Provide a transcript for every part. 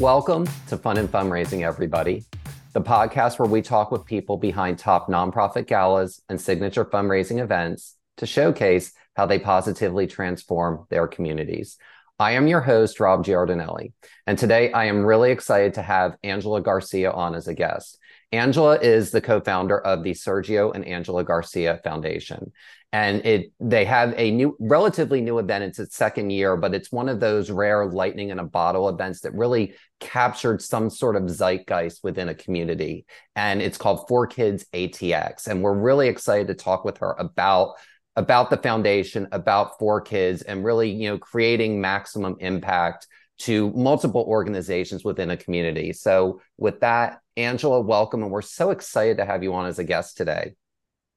Welcome to Fun and Fundraising, everybody, the podcast where we talk with people behind top nonprofit galas and signature fundraising events to showcase how they positively transform their communities. I am your host, Rob Giardinelli, and today I am really excited to have Angela Garcia on as a guest. Angela is the co-founder of the Sergio and Angela Garcia Foundation. And it they have a new relatively new event. It's its second year, but it's one of those rare lightning in a bottle events that really captured some sort of zeitgeist within a community. And it's called FOREKids ATX. And we're really excited to talk with her about about the foundation, about FOREKids, and really, you know, creating maximum impact to multiple organizations within a community. So, with that, Angela, welcome. And we're so excited to have you on as a guest today.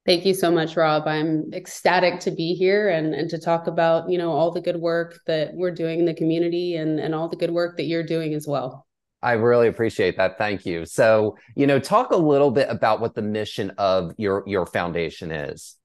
Thank you so much, Rob. I'm ecstatic to be here and, and to talk about, you know, all the good work that we're doing in the community and, and all the good work that you're doing as well. I really appreciate that. Thank you. So, you know, talk a little bit about what the mission of your your foundation is.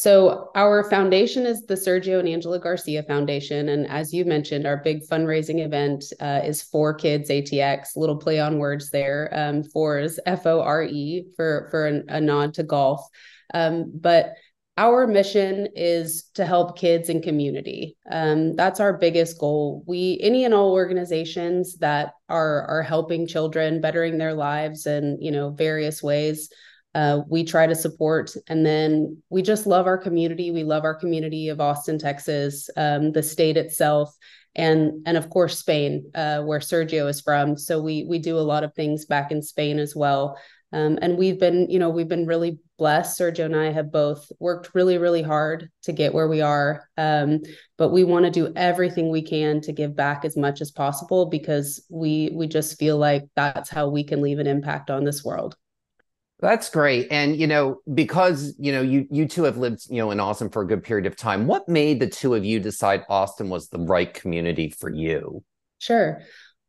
So, our foundation is the Sergio and Angela Garcia Foundation. And as you mentioned, our big fundraising event uh, is FOREKids ATX, little play on words there. Um, four is F O R E for, for an, a nod to golf. Um, but our mission is to help kids and community. Um, that's our biggest goal. We, any and all organizations that are are helping children, bettering their lives in you know various ways uh, we try to support. And then we just love our community. We love our community of Austin, Texas, um, the state itself, and and of course Spain, uh, where Sergio is from. So we we do a lot of things back in Spain as well. Um, and we've been, you know, we've been really blessed. Sergio and I have both worked really, really hard to get where we are. Um, but we want to do everything we can to give back as much as possible because we we just feel like that's how we can leave an impact on this world. That's great. And you know, because you know, you you two have lived, you know, in Austin for a good period of time. What made the two of you decide Austin was the right community for you? Sure.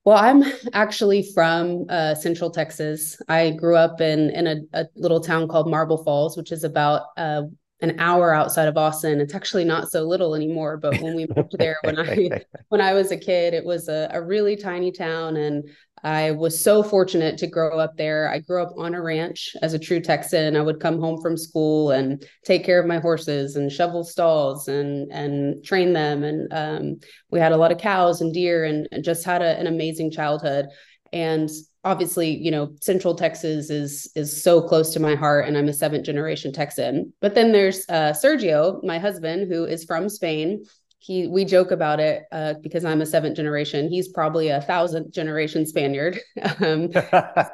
Well, I'm actually from uh, Central Texas. I grew up in in a, a, little town called Marble Falls, which is about uh, an hour outside of Austin. It's actually not so little anymore, but when we moved there when I when I was a kid, it was a, a really tiny town, and I was so fortunate to grow up there. I grew up on a ranch as a true Texan. I would come home from school and take care of my horses and shovel stalls and and train them. And um, we had a lot of cows and deer and, and just had a, an amazing childhood. And obviously, you know, Central Texas is is so close to my heart, and I'm a seventh generation Texan. But then there's uh, Sergio, my husband, who is from Spain he we joke about it uh, because I'm a seventh generation. He's probably a thousandth generation Spaniard. um,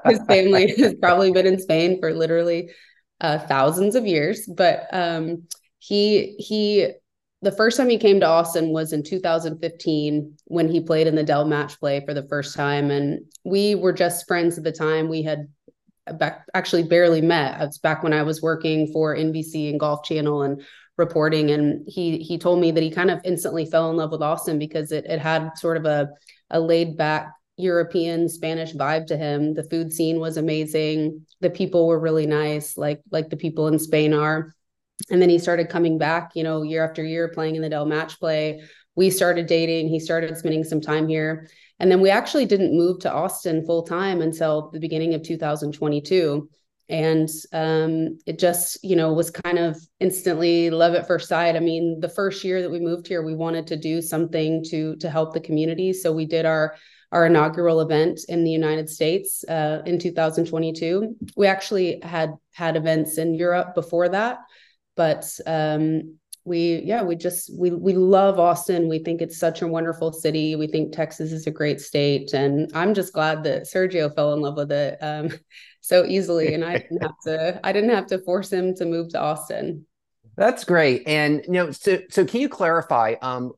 his family has probably been in Spain for literally uh, thousands of years. But um, he he the first time he came to Austin was in 2015 when he played in the Dell match play for the first time, and we were just friends at the time. We had back actually barely met. It's back when I was working for NBC and Golf Channel and reporting and he he told me that he kind of instantly fell in love with Austin because it it had sort of a a laid back European Spanish vibe to him. The food scene was amazing. The people were really nice, like like the people in Spain are. And then he started coming back, you know, year after year playing in the Dell match play. We started dating. He started spending some time here. And then we actually didn't move to Austin full time until the beginning of 2022 and um, it just you know was kind of instantly love at first sight. I mean the first year that we moved here we wanted to do something to to help the community. So we did our our inaugural event in the united states uh, in 2022 we actually had had events in europe before that but um, we yeah we just we we love austin. We think it's such a wonderful city. We think texas is a great state. And i'm just glad that sergio fell in love with it um, so easily. And i didn't have to i didn't have to force him to move to austin. That's great. And you know so so can you clarify um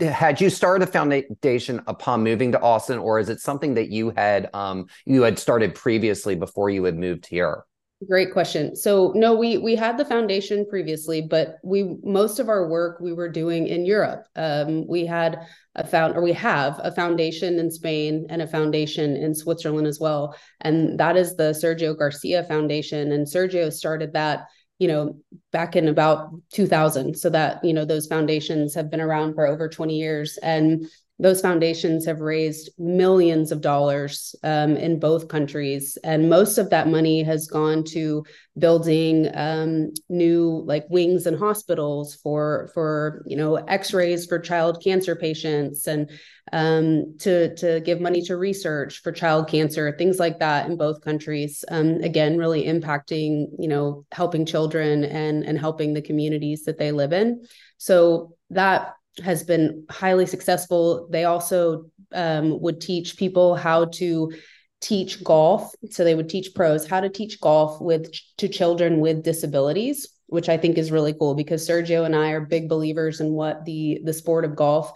had you started the foundation upon moving to austin or is it something that you had um you had started previously before you had moved here Great question. So no, we we had the foundation previously, but we most of our work we were doing in Europe. Um, we had a found or we have a foundation in Spain and a foundation in Switzerland as well, and that is the Sergio Garcia Foundation. And Sergio started that, you know, back in about 2000. So that you know those foundations have been around for over 20 years, and those foundations have raised millions of dollars um, in both countries. And most of that money has gone to building um, new like wings and hospitals for for you know x-rays for child cancer patients and um, to to give money to research for child cancer things like that in both countries. Um, again really impacting you know helping children and and helping the communities that they live in. So that has been highly successful. They also um, would teach people how to teach golf. So they would teach pros how to teach golf with to children with disabilities, which I think is really cool because Sergio and I are big believers in what the the sport of golf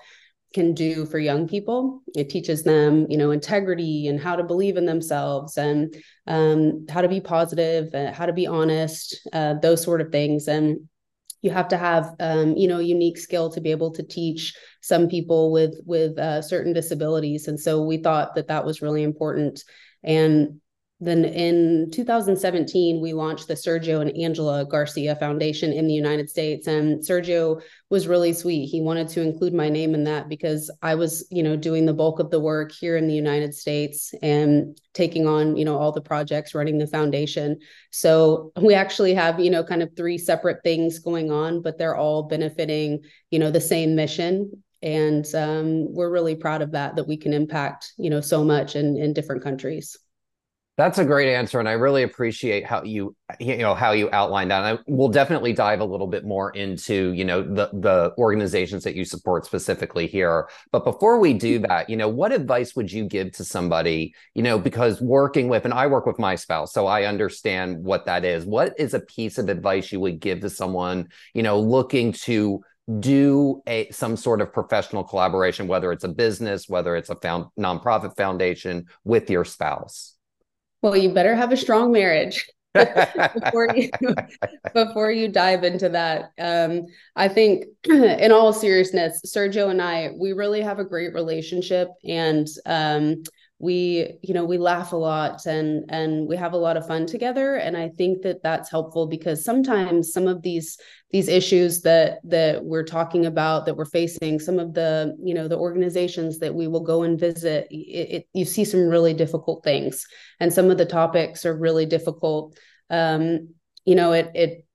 can do for young people. It teaches them, you know, integrity and how to believe in themselves and um, how to be positive, uh, how to be honest, uh, those sort of things. And you have to have um, you know unique skill to be able to teach some people with with uh, certain disabilities. And so we thought that that was really important. And then in 2017, we launched the Sergio and Angela Garcia Foundation in the United States. And Sergio was really sweet. He wanted to include my name in that because I was, you know, doing the bulk of the work here in the United States and taking on, you know, all the projects, running the foundation. So we actually have, you know, kind of three separate things going on, but they're all benefiting, you know, the same mission and um, we're really proud of that that we can impact you know so much in in different countries that's a great answer, and I really appreciate how you you know how you outlined that. And I will definitely dive a little bit more into you know the the organizations that you support specifically here. But before we do mm-hmm. that, you know, what advice would you give to somebody? You know, because working with and I work with my spouse, so I understand what that is. What is a piece of advice you would give to someone you know looking to do a some sort of professional collaboration, whether it's a business, whether it's a found nonprofit foundation with your spouse? Well, you better have a strong marriage. before you before you dive into that um, i think in all seriousness sergio and i we really have a great relationship and um, we you know we laugh a lot and and we have a lot of fun together. And i think that that's helpful because sometimes some of these these issues that that we're talking about that we're facing some of the you know the organizations that we will go and visit it, it, you see some really difficult things. And some of the topics are really difficult. Um you know it it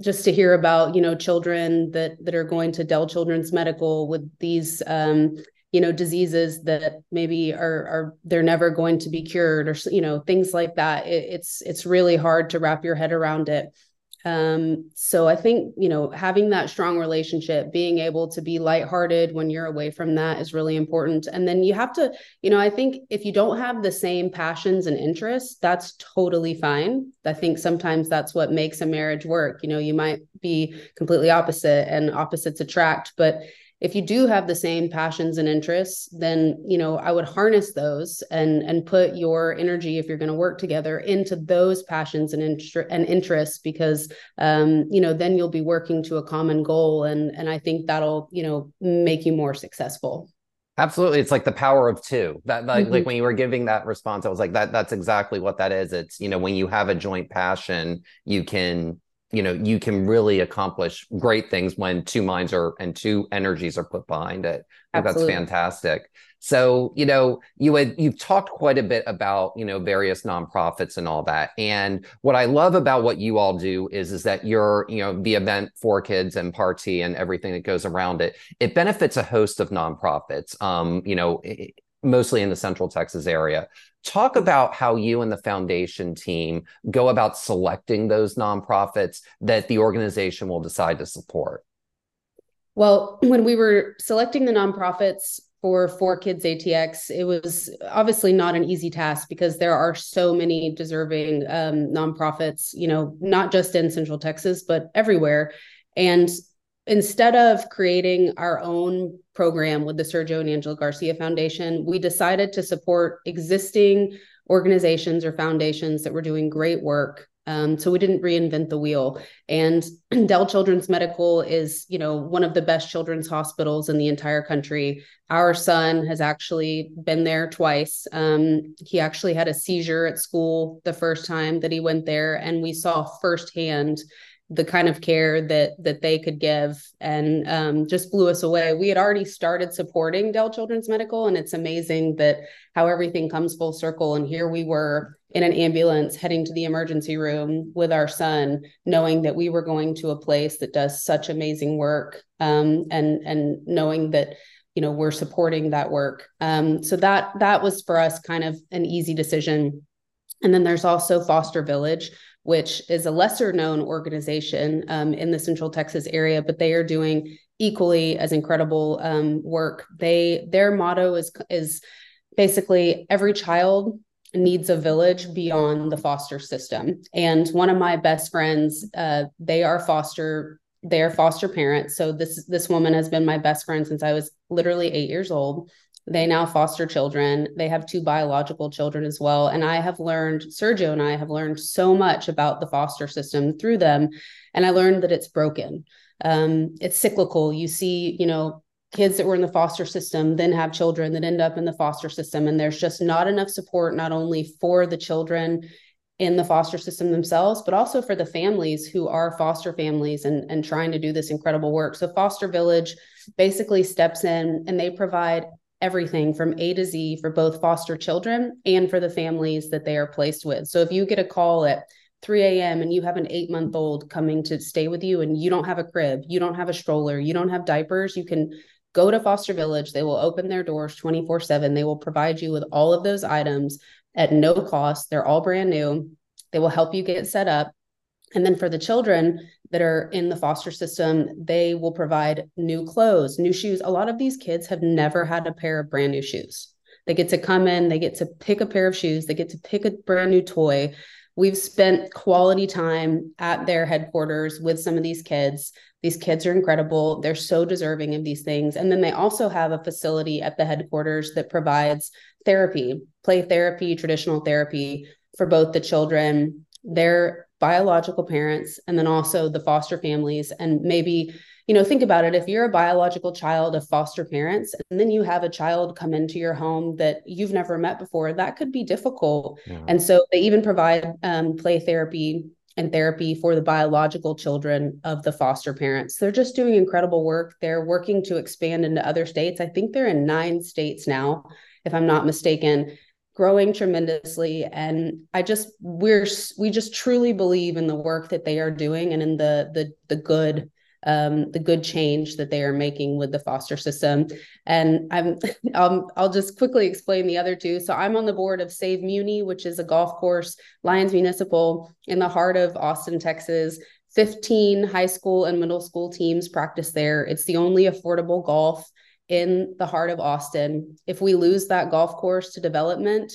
just to hear about you know children that that are going to Dell Children's Medical with these um, you know diseases that maybe are are they're never going to be cured or you know things like that. It, it's it's really hard to wrap your head around it. Um, so i think you know having that strong relationship being able to be lighthearted when you're away from that is really important. And then you have to you know i think if you don't have the same passions and interests that's totally fine. I think sometimes that's what makes a marriage work. You know you might be completely opposite and opposites attract but if you do have the same passions and interests then you know i would harness those and and put your energy if you're going to work together into those passions and inter- and interests because um you know then you'll be working to a common goal and and i think that'll you know make you more successful Absolutely. It's like the power of two. That like, mm-hmm. like when you were giving that response, I was like, that that's exactly what that is. It's, you know, when you have a joint passion, you can you know you can really accomplish great things when two minds are and two energies are put behind it. That's fantastic. So you know you had you've talked quite a bit about you know various nonprofits and all that. And what i love about what you all do is is that you're you know the event FOREKids and party and everything that goes around it. It benefits a host of nonprofits. Um you know mostly in the central texas area Talk about how you and the foundation team go about selecting those nonprofits that the organization will decide to support. Well, when we were selecting the nonprofits for FOREKids ATX, it was obviously not an easy task because there are so many deserving um, nonprofits, you know, not just in Central Texas, but everywhere. And instead of creating our own program with the Sergio and Angela Garcia Foundation, we decided to support existing organizations or foundations that were doing great work. Um, so we didn't reinvent the wheel. And Dell Children's Medical is, you know, one of the best children's hospitals in the entire country. Our son has actually been there twice. Um, he actually had a seizure at school the first time that he went there, and we saw firsthand the kind of care that that they could give and um, just blew us away. We had already started supporting dell children's medical and it's amazing that how everything comes full circle. And here we were in an ambulance heading to the emergency room with our son knowing that we were going to a place that does such amazing work um, and and knowing that you know we're supporting that work. Um, so that that was for us kind of an easy decision. And then there's also foster village which is a lesser known organization um, in the central texas area but they are doing equally as incredible um, work. They their motto is is basically every child needs a village beyond the foster system. And one of my best friends uh, they are foster they're foster parents. So this this woman has been my best friend since i was literally eight years old they now foster children. They have two biological children as well. And i have learned sergio and i have learned so much about the foster system through them. And i learned that it's broken. Um, it's cyclical. You see you know kids that were in the foster system then have children that end up in the foster system. And there's just not enough support not only for the children in the foster system themselves, but also for the families who are foster families and, and trying to do this incredible work. So, Foster Village basically steps in and they provide everything from A to Z for both foster children and for the families that they are placed with. So, if you get a call at 3 a.m. and you have an eight month old coming to stay with you and you don't have a crib, you don't have a stroller, you don't have diapers, you can go to Foster Village. They will open their doors 24 7. They will provide you with all of those items at no cost. They're all brand new. They will help you get set up. And then for the children that are in the foster system, they will provide new clothes, new shoes. A lot of these kids have never had a pair of brand new shoes. They get to come in, they get to pick a pair of shoes, they get to pick a brand new toy. We've spent quality time at their headquarters with some of these kids. These kids are incredible. They're so deserving of these things. And then they also have a facility at the headquarters that provides therapy, play therapy, traditional therapy for both the children, their biological parents, and then also the foster families. And maybe, you know, think about it if you're a biological child of foster parents, and then you have a child come into your home that you've never met before, that could be difficult. Yeah. And so they even provide um, play therapy and therapy for the biological children of the foster parents. They're just doing incredible work. They're working to expand into other states. I think they're in nine states now, if I'm not mistaken growing tremendously and i just we're we just truly believe in the work that they are doing and in the the the good um, the good change that they are making with the foster system. And I'm um, I'll just quickly explain the other two. So I'm on the board of Save Muni, which is a golf course, Lions Municipal, in the heart of Austin, Texas. 15 high school and middle school teams practice there. It's the only affordable golf in the heart of Austin. If we lose that golf course to development,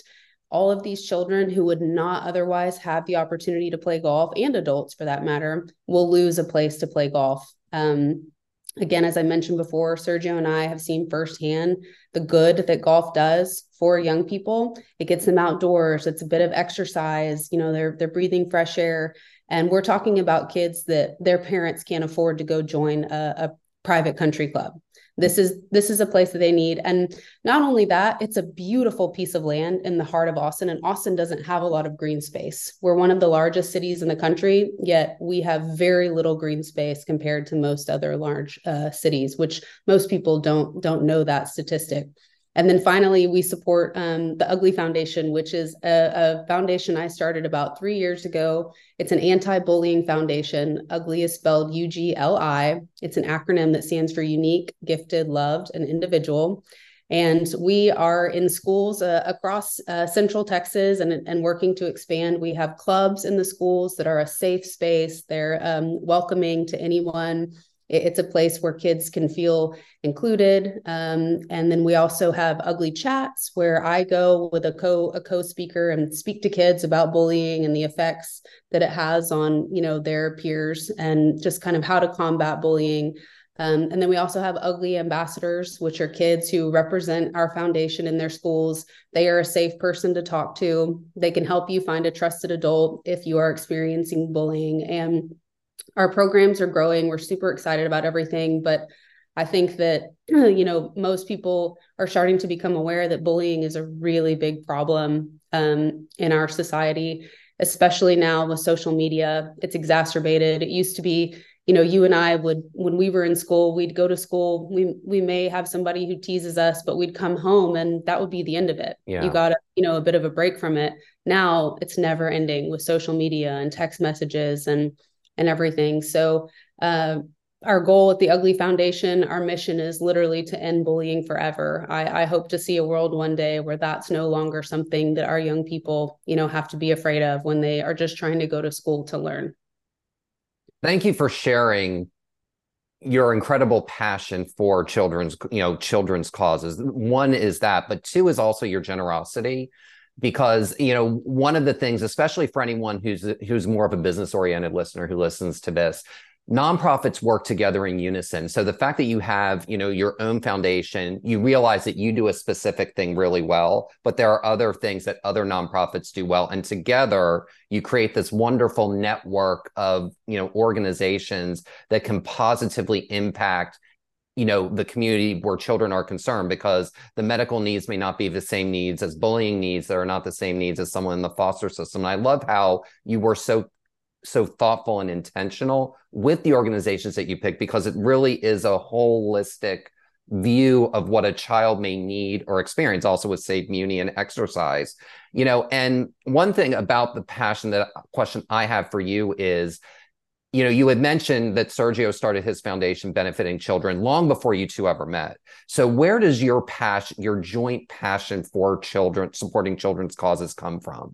all of these children who would not otherwise have the opportunity to play golf and adults for that matter will lose a place to play golf. Um, again, as I mentioned before, Sergio and I have seen firsthand the good that golf does for young people. It gets them outdoors. It's a bit of exercise. You know, they're they're breathing fresh air, and we're talking about kids that their parents can't afford to go join a, a private country club this is this is a place that they need. And not only that it's a beautiful piece of land in the heart of austin and austin doesn't have a lot of green space. We're one of the largest cities in the country yet we have very little green space compared to most other large uh, cities which most people don't don't know that statistic and then finally, we support um, the Ugly Foundation, which is a, a, foundation I started about three years ago. It's an anti bullying foundation. Ugly is spelled U G L I. It's an acronym that stands for Unique, Gifted, Loved, and Individual. And we are in schools uh, across uh, Central Texas and, and working to expand. We have clubs in the schools that are a safe space, they're um, welcoming to anyone it's a place where kids can feel included um, and then we also have ugly chats where i go with a co a co-speaker and speak to kids about bullying and the effects that it has on you know their peers and just kind of how to combat bullying. Um, and then we also have ugly ambassadors which are kids who represent our foundation in their schools. They are a safe person to talk to. They can help you find a trusted adult if you are experiencing bullying. And our programs are growing. We're super excited about everything, but I think that you know most people are starting to become aware that bullying is a really big problem um, in our society. especially now with social media, it's exacerbated. It used to be you know you and i would when we were in school we'd go to school we we may have somebody who teases us but we'd come home and that would be the end of it yeah. you got a, you know a bit of a break from it now it's never ending with social media and text messages and and everything. So uh, our goal at the ugly foundation our mission is literally to end bullying forever. I, I hope to see a world one day where that's no longer something that our young people you know have to be afraid of when they are just trying to go to school to learn. Thank you for sharing your incredible passion for children's you know children's causes. One is that but two is also your generosity because you know one of the things especially for anyone who's who's more of a business oriented listener who listens to this nonprofits work together in unison. So the fact that you have you know your own foundation you realize that you do a specific thing really well but there are other things that other nonprofits do well. And together you create this wonderful network of you know organizations that can positively impact you know the community where children are concerned because the medical needs may not be the same needs as bullying needs that are not the same needs as someone in the foster system. And i love how you were so so thoughtful and intentional with the organizations that you pick because it really is a holistic view of what a child may need or experience also with save muni and exercise. You know and one thing about the passion that question i have for you is you know you had mentioned that sergio started his foundation benefiting children long before you two ever met. So where does your passion your joint passion for children supporting children's causes come from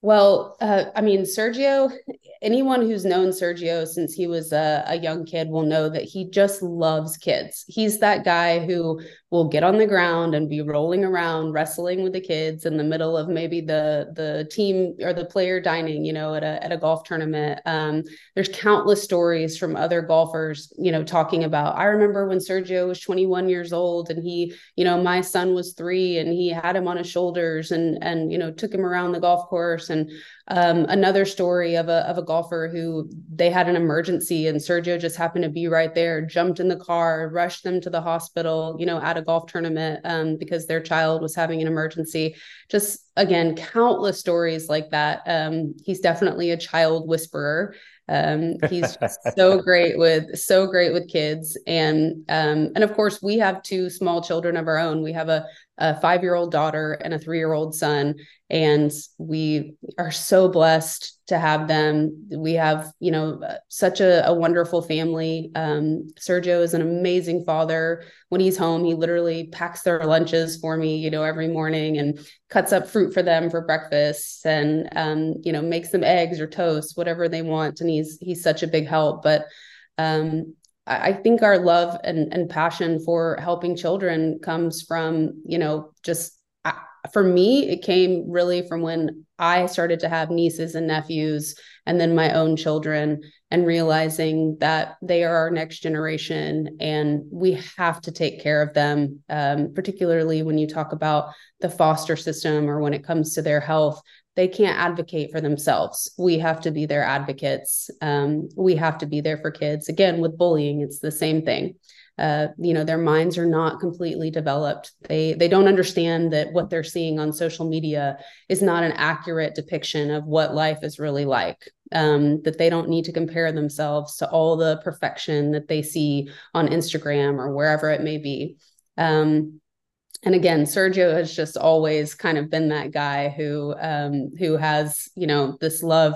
well, uh, I mean, Sergio, anyone who's known Sergio since he was a, a, young kid will know that he just loves kids. He's that guy who will get on the ground and be rolling around, wrestling with the kids in the middle of maybe the the team or the player dining, you know, at a at a golf tournament. Um, there's countless stories from other golfers, you know, talking about. I remember when Sergio was 21 years old and he, you know, my son was three and he had him on his shoulders and and you know took him around the golf course and um, another story of a, of a golfer who they had an emergency and Sergio just happened to be right there, jumped in the car, rushed them to the hospital, you know, at a golf tournament um, because their child was having an emergency. Just again, countless stories like that. Um, he's definitely a child whisperer. Um, he's so great with so great with kids, and um, and of course we have two small children of our own. We have a, a five year old daughter and a three year old son, and we are so blessed to have them. We have you know such a, a wonderful family. Um, sergio is an amazing father. When he's home he literally packs their lunches for me you know every morning and cuts up fruit for them for breakfast and um, you know makes them eggs or toast whatever they want. And he's he's such a big help. But um, I think our love and, and passion for helping children comes from, you know, just for me, it came really from when I started to have nieces and nephews and then my own children and realizing that they are our next generation and we have to take care of them, um, particularly when you talk about the foster system or when it comes to their health. They can't advocate for themselves. We have to be their advocates. Um, we have to be there for kids. Again, with bullying, it's the same thing uh, you know their minds are not completely developed they they don't understand that what they're seeing on social media is not an accurate depiction of what life is really like um, that they don't need to compare themselves to all the perfection that they see on instagram or wherever it may be um, and again sergio has just always kind of been that guy who um, who has you know this love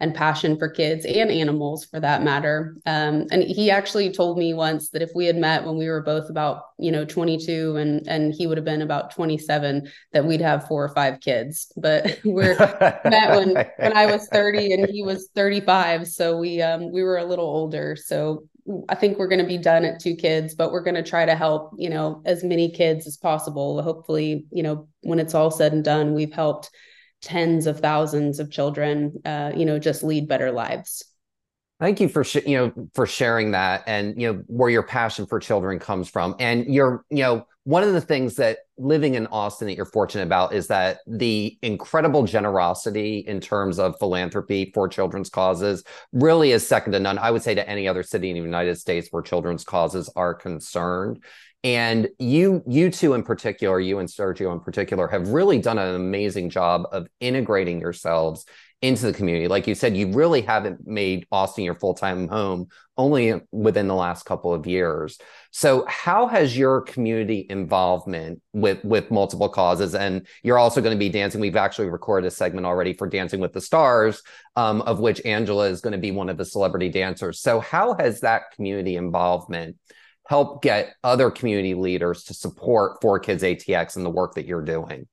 and passion for kids and animals for that matter. Um, and he actually told me once that if we had met when we were both about, you know, 22 and and he would have been about 27, that we'd have four or five kids. But we're met when when I was 30 and he was 35. So we um we were a little older. So I think we're going to be done at two kids, but we're going to try to help, you know, as many kids as possible. Hopefully, you know, when it's all said and done, we've helped tens of thousands of children, uh, you know, just lead better lives. Thank you for sh- you know for sharing that and you know where your passion for children comes from and you're you know one of the things that living in Austin that you're fortunate about is that the incredible generosity in terms of philanthropy for children's causes really is second to none. I would say to any other city in the United States where children's causes are concerned. And you, you two in particular, you and Sergio in particular, have really done an amazing job of integrating yourselves into the community. Like you said, you really haven't made Austin your full time home only within the last couple of years. So, how has your community involvement with with multiple causes? And you're also going to be dancing. We've actually recorded a segment already for Dancing with the Stars, um, of which Angela is going to be one of the celebrity dancers. So, how has that community involvement? helped get other community leaders to support FOREKids ATX and the work that you're doing?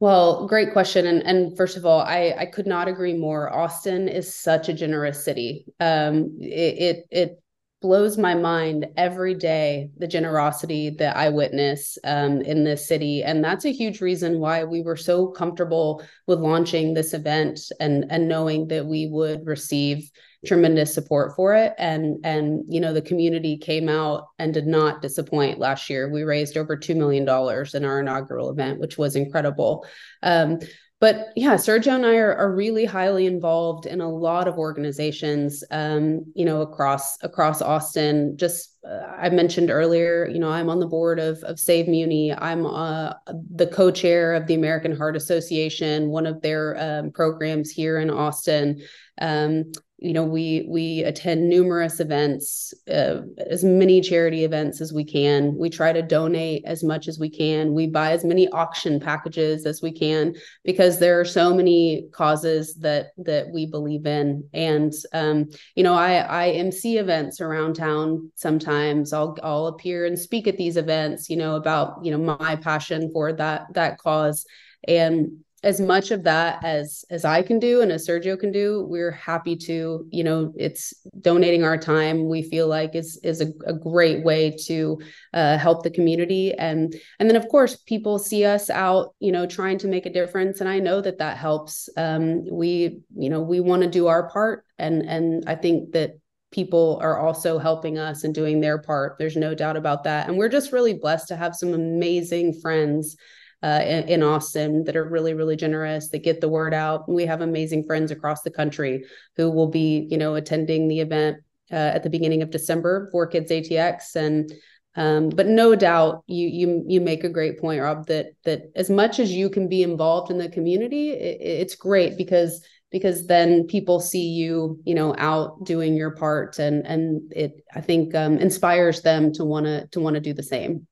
Well, great question. And, and first of all, I, I could not agree more. Austin is such a generous city. Um, it, it, it blows my mind every day the generosity that I witness um, in this city, and that's a huge reason why we were so comfortable with launching this event and and knowing that we would receive tremendous support for it. And and you know the community came out and did not disappoint last year. We raised over 2 million dollars in our inaugural event which was incredible. Um, but yeah sergio and i are, are really highly involved in a lot of organizations um, you know across across austin. Just uh, i mentioned earlier you know i'm on the board of, of save muni. I'm uh, the co-chair of the american heart association one of their um, programs here in austin. Um, you know we we attend numerous events uh, as many charity events as we can. We try to donate as much as we can. We buy as many auction packages as we can because there are so many causes that that we believe in. And um, you know i i mc events around town sometimes. I'll i'll appear and speak at these events you know about you know my passion for that that cause. And as much of that as as I can do and as Sergio can do, we're happy to, you know, it's donating our time. We feel like is is a, a great way to uh, help the community, and and then of course people see us out, you know, trying to make a difference, and I know that that helps. Um, we, you know, we want to do our part, and and I think that people are also helping us and doing their part. There's no doubt about that, and we're just really blessed to have some amazing friends uh, in, in, Austin that are really, really generous, that get the word out. We have amazing friends across the country who will be, you know, attending the event uh, at the beginning of December FOREKids ATX. And um, but no doubt you you you make a great point, Rob, that that as much as you can be involved in the community, it, it's great because because then people see you you know out doing your part and and it i think um, inspires them to want to to want to do the same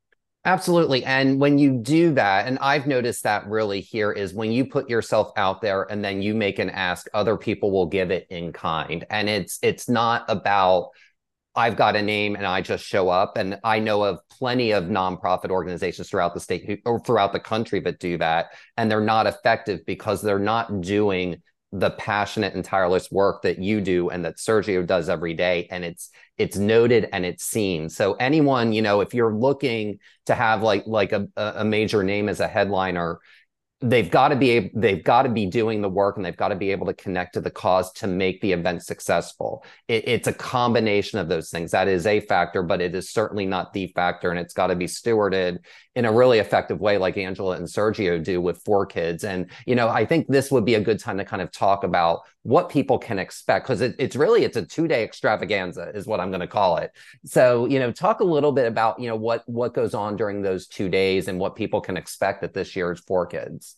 Absolutely. And when you do that, and I've noticed that really here is when you put yourself out there and then you make an ask, other people will give it in kind. And it's it's not about I've got a name and I just show up. And I know of plenty of nonprofit organizations throughout the state or throughout the country that do that. And they're not effective because they're not doing the passionate and tireless work that you do and that Sergio does every day and it's it's noted and it's seen. So anyone you know if you're looking to have like like a, a major name as a headliner they've got to be they've got to be doing the work and they've got to be able to connect to the cause to make the event successful. It, it's a combination of those things. That is a factor but it is certainly not the factor and it's got to be stewarded in a really effective way like angela and sergio do with FOREKids and you know i think this would be a good time to kind of talk about what people can expect because it, it's really it's a two day extravaganza is what i'm going to call it so you know talk a little bit about you know what what goes on during those two days and what people can expect at this year's FOREKids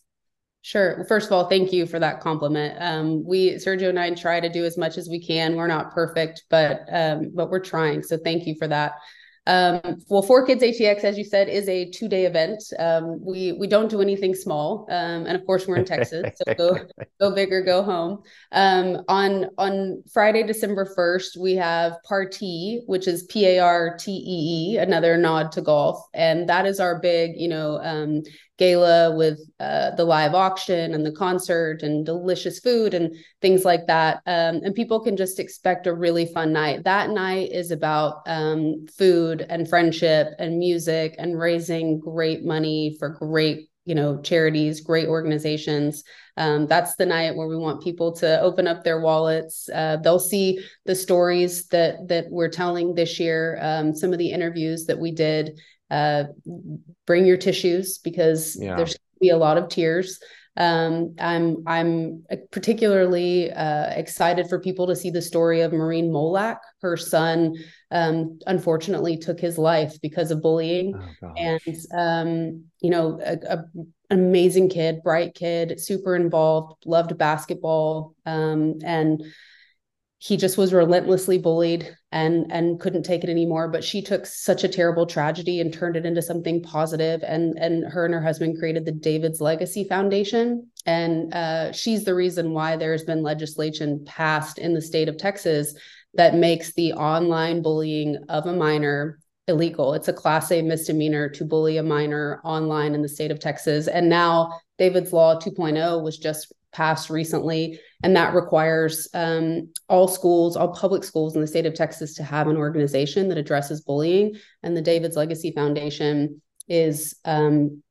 Sure. First of all, thank you for that compliment. Um, we Sergio and I try to do as much as we can. We're not perfect, but um, but we're trying. So thank you for that. Um, well, FOREKids ATX, as you said, is a two-day event. Um, we we don't do anything small, um, and of course, we're in Texas, so go go big or go home. Um, on on Friday, December first, we have Partee, which is P A R T E E, another nod to golf, and that is our big, you know, um, gala with uh, the live auction and the concert and delicious food and things like that. Um, and people can just expect a really fun night. That night is about um, food and friendship and music and raising great money for great you know charities great organizations um, that's the night where we want people to open up their wallets uh, they'll see the stories that that we're telling this year um, some of the interviews that we did uh, bring your tissues because yeah. there's be a lot of tears Um, I'm I'm particularly uh, excited for people to see the story of Maureen Molak. Her son, um, unfortunately, took his life because of bullying, oh, and um, you know, a, a, an amazing kid, bright kid, super involved, loved basketball, um, and he just was relentlessly bullied and and couldn't take it anymore. But she took such a terrible tragedy and turned it into something positive. And and her and her husband created the david's legacy foundation. And uh, she's the reason why there's been legislation passed in the state of texas that makes the online bullying of a minor illegal. It's a class a misdemeanor to bully a minor online in the state of texas. And now david's law 2.0 was just passed recently, and that requires um, all schools, all public schools in the state of Texas to have an organization that addresses bullying. And the David's Legacy Foundation is, um,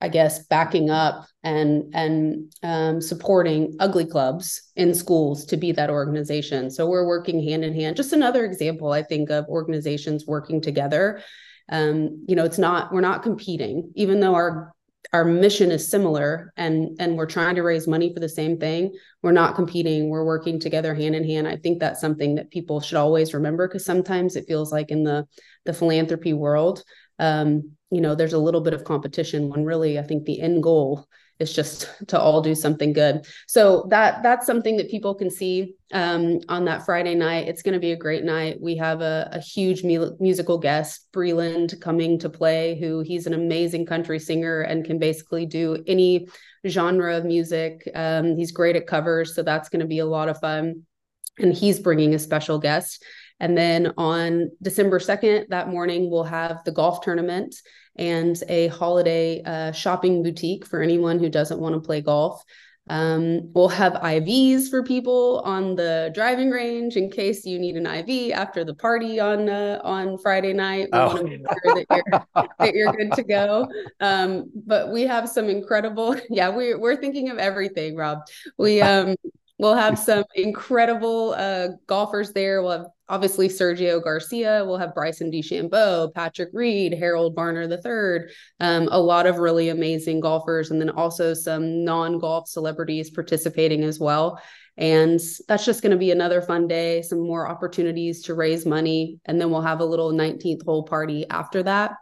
I guess, backing up and and um, supporting Ugly Clubs in schools to be that organization. So we're working hand in hand. Just another example, I think, of organizations working together. Um, you know, it's not we're not competing, even though our our mission is similar and and we're trying to raise money for the same thing. We're not competing. We're working together hand in hand. I think that's something that people should always remember because sometimes it feels like in the the philanthropy world um, you know there's a little bit of competition when really i think the end goal is just to all do something good. So that that's something that people can see um, on that Friday night. It's going to be a great night. We have a, a huge mu- musical guest, Breland, coming to play. Who he's an amazing country singer and can basically do any genre of music. Um, he's great at covers, so that's going to be a lot of fun. And he's bringing a special guest. And then on December 2nd, that morning, we'll have the golf tournament and a holiday uh, shopping boutique for anyone who doesn't want to play golf. Um, we'll have IVs for people on the driving range in case you need an IV after the party on uh, on Friday night. We oh. want to make sure that you're, that you're good to go. Um, but we have some incredible, yeah, we're we're thinking of everything, Rob. We um we'll have some incredible uh, golfers there. We'll have obviously Sergio Garcia. We'll have Bryson DeChambeau, Patrick Reed, Harold Varner III, um, a lot of really amazing golfers, and then also some non-golf celebrities participating as well. And that's just going to be another fun day, some more opportunities to raise money. And then we'll have a little 19th hole party after that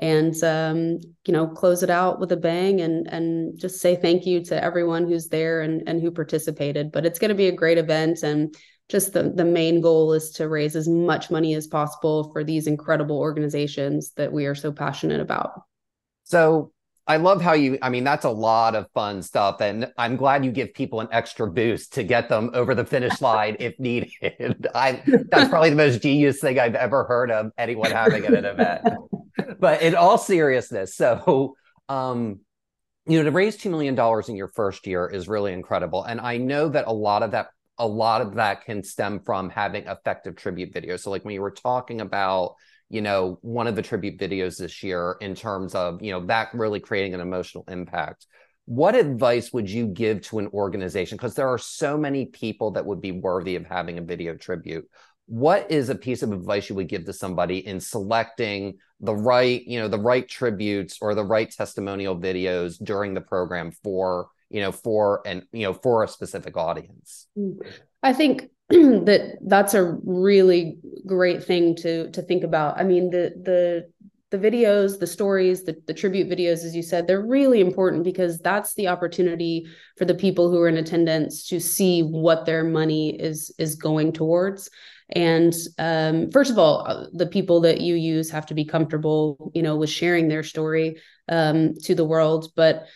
and um, you know close it out with a bang and and just say thank you to everyone who's there and and who participated but it's going to be a great event and just the, the main goal is to raise as much money as possible for these incredible organizations that we are so passionate about. So I love how you, I mean, that's a lot of fun stuff. And I'm glad you give people an extra boost to get them over the finish line if needed. I, that's probably the most genius thing I've ever heard of anyone having at an event. but in all seriousness, so, um, you know, to raise $2 million in your first year is really incredible. And I know that a lot of that a lot of that can stem from having effective tribute videos. So, like when you were talking about, you know, one of the tribute videos this year in terms of, you know, that really creating an emotional impact. What advice would you give to an organization? Because there are so many people that would be worthy of having a video tribute. What is a piece of advice you would give to somebody in selecting the right, you know, the right tributes or the right testimonial videos during the program for you know for and you know for a specific audience. I think that that's a really great thing to to think about. I mean the the the videos the stories the, the tribute videos as you said they're really important because that's the opportunity for the people who are in attendance to see what their money is is going towards. And um, first of all uh, the people that you use have to be comfortable you know with sharing their story um, to the world. But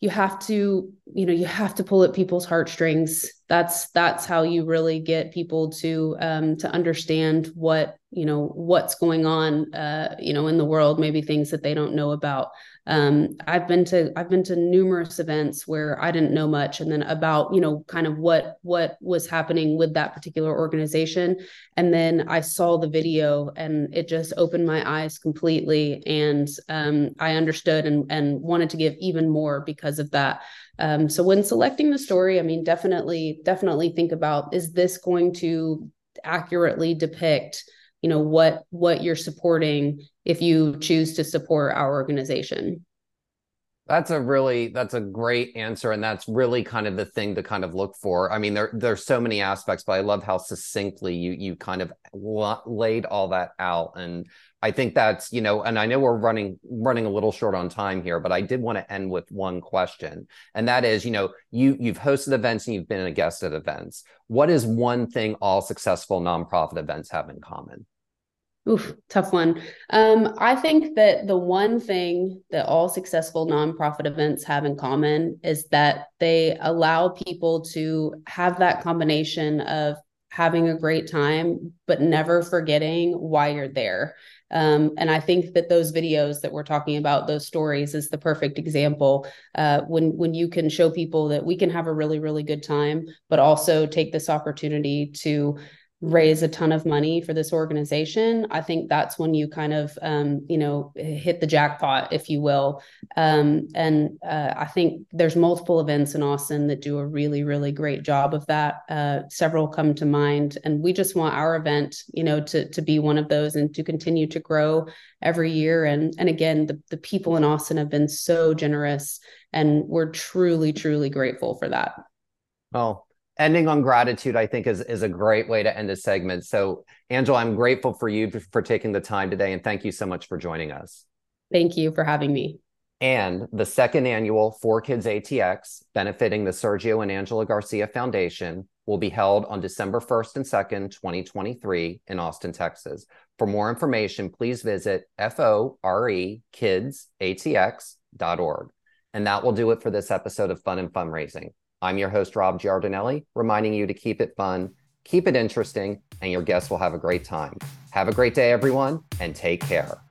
you have to you know you have to pull at people's heartstrings. That's that's how you really get people to um to understand what you know what's going on uh you know in the world maybe things that they don't know about um, I've been to I've been to numerous events where I didn't know much, and then about you know kind of what what was happening with that particular organization, and then I saw the video, and it just opened my eyes completely, and um, I understood and and wanted to give even more because of that. Um, so when selecting the story, I mean, definitely definitely think about is this going to accurately depict you know what what you're supporting if you choose to support our organization That's a really that's a great answer, and that's really kind of the thing to kind of look for. I mean, there there's so many aspects, but I love how succinctly you you kind of laid all that out, and I think that's you know, and I know we're running running a little short on time here, but I did want to end with one question, and that is, you know, you you've hosted events and you've been a guest at events. What is one thing all successful nonprofit events have in common? Oof, tough one. Um, I think that the one thing that all successful nonprofit events have in common is that they allow people to have that combination of having a great time, but never forgetting why you're there. Um, and I think that those videos that we're talking about, those stories, is the perfect example. Uh, when when you can show people that we can have a really really good time, but also take this opportunity to raise a ton of money for this organization i think that's when you kind of um, you know hit the jackpot if you will. Um, and uh, i think there's multiple events in austin that do a really really great job of that. Uh, several come to mind and we just want our event you know to to be one of those and to continue to grow every year. And and again the, the people in austin have been so generous and we're truly truly grateful for that. Well ending on gratitude i think is is a great way to end a segment. So angela i'm grateful for you for taking the time today and thank you so much for joining us. Thank you for having me. And the second annual FOREKids atx benefiting the sergio and angela garcia foundation will be held on december 1st and 2nd 2023 in austin texas. For more information please visit forekidsatx.org and that will do it for this episode of fun and fundraising I'm your host, Rob Giardinelli, reminding you to keep it fun, keep it interesting, and your guests will have a great time. Have a great day, everyone, and take care.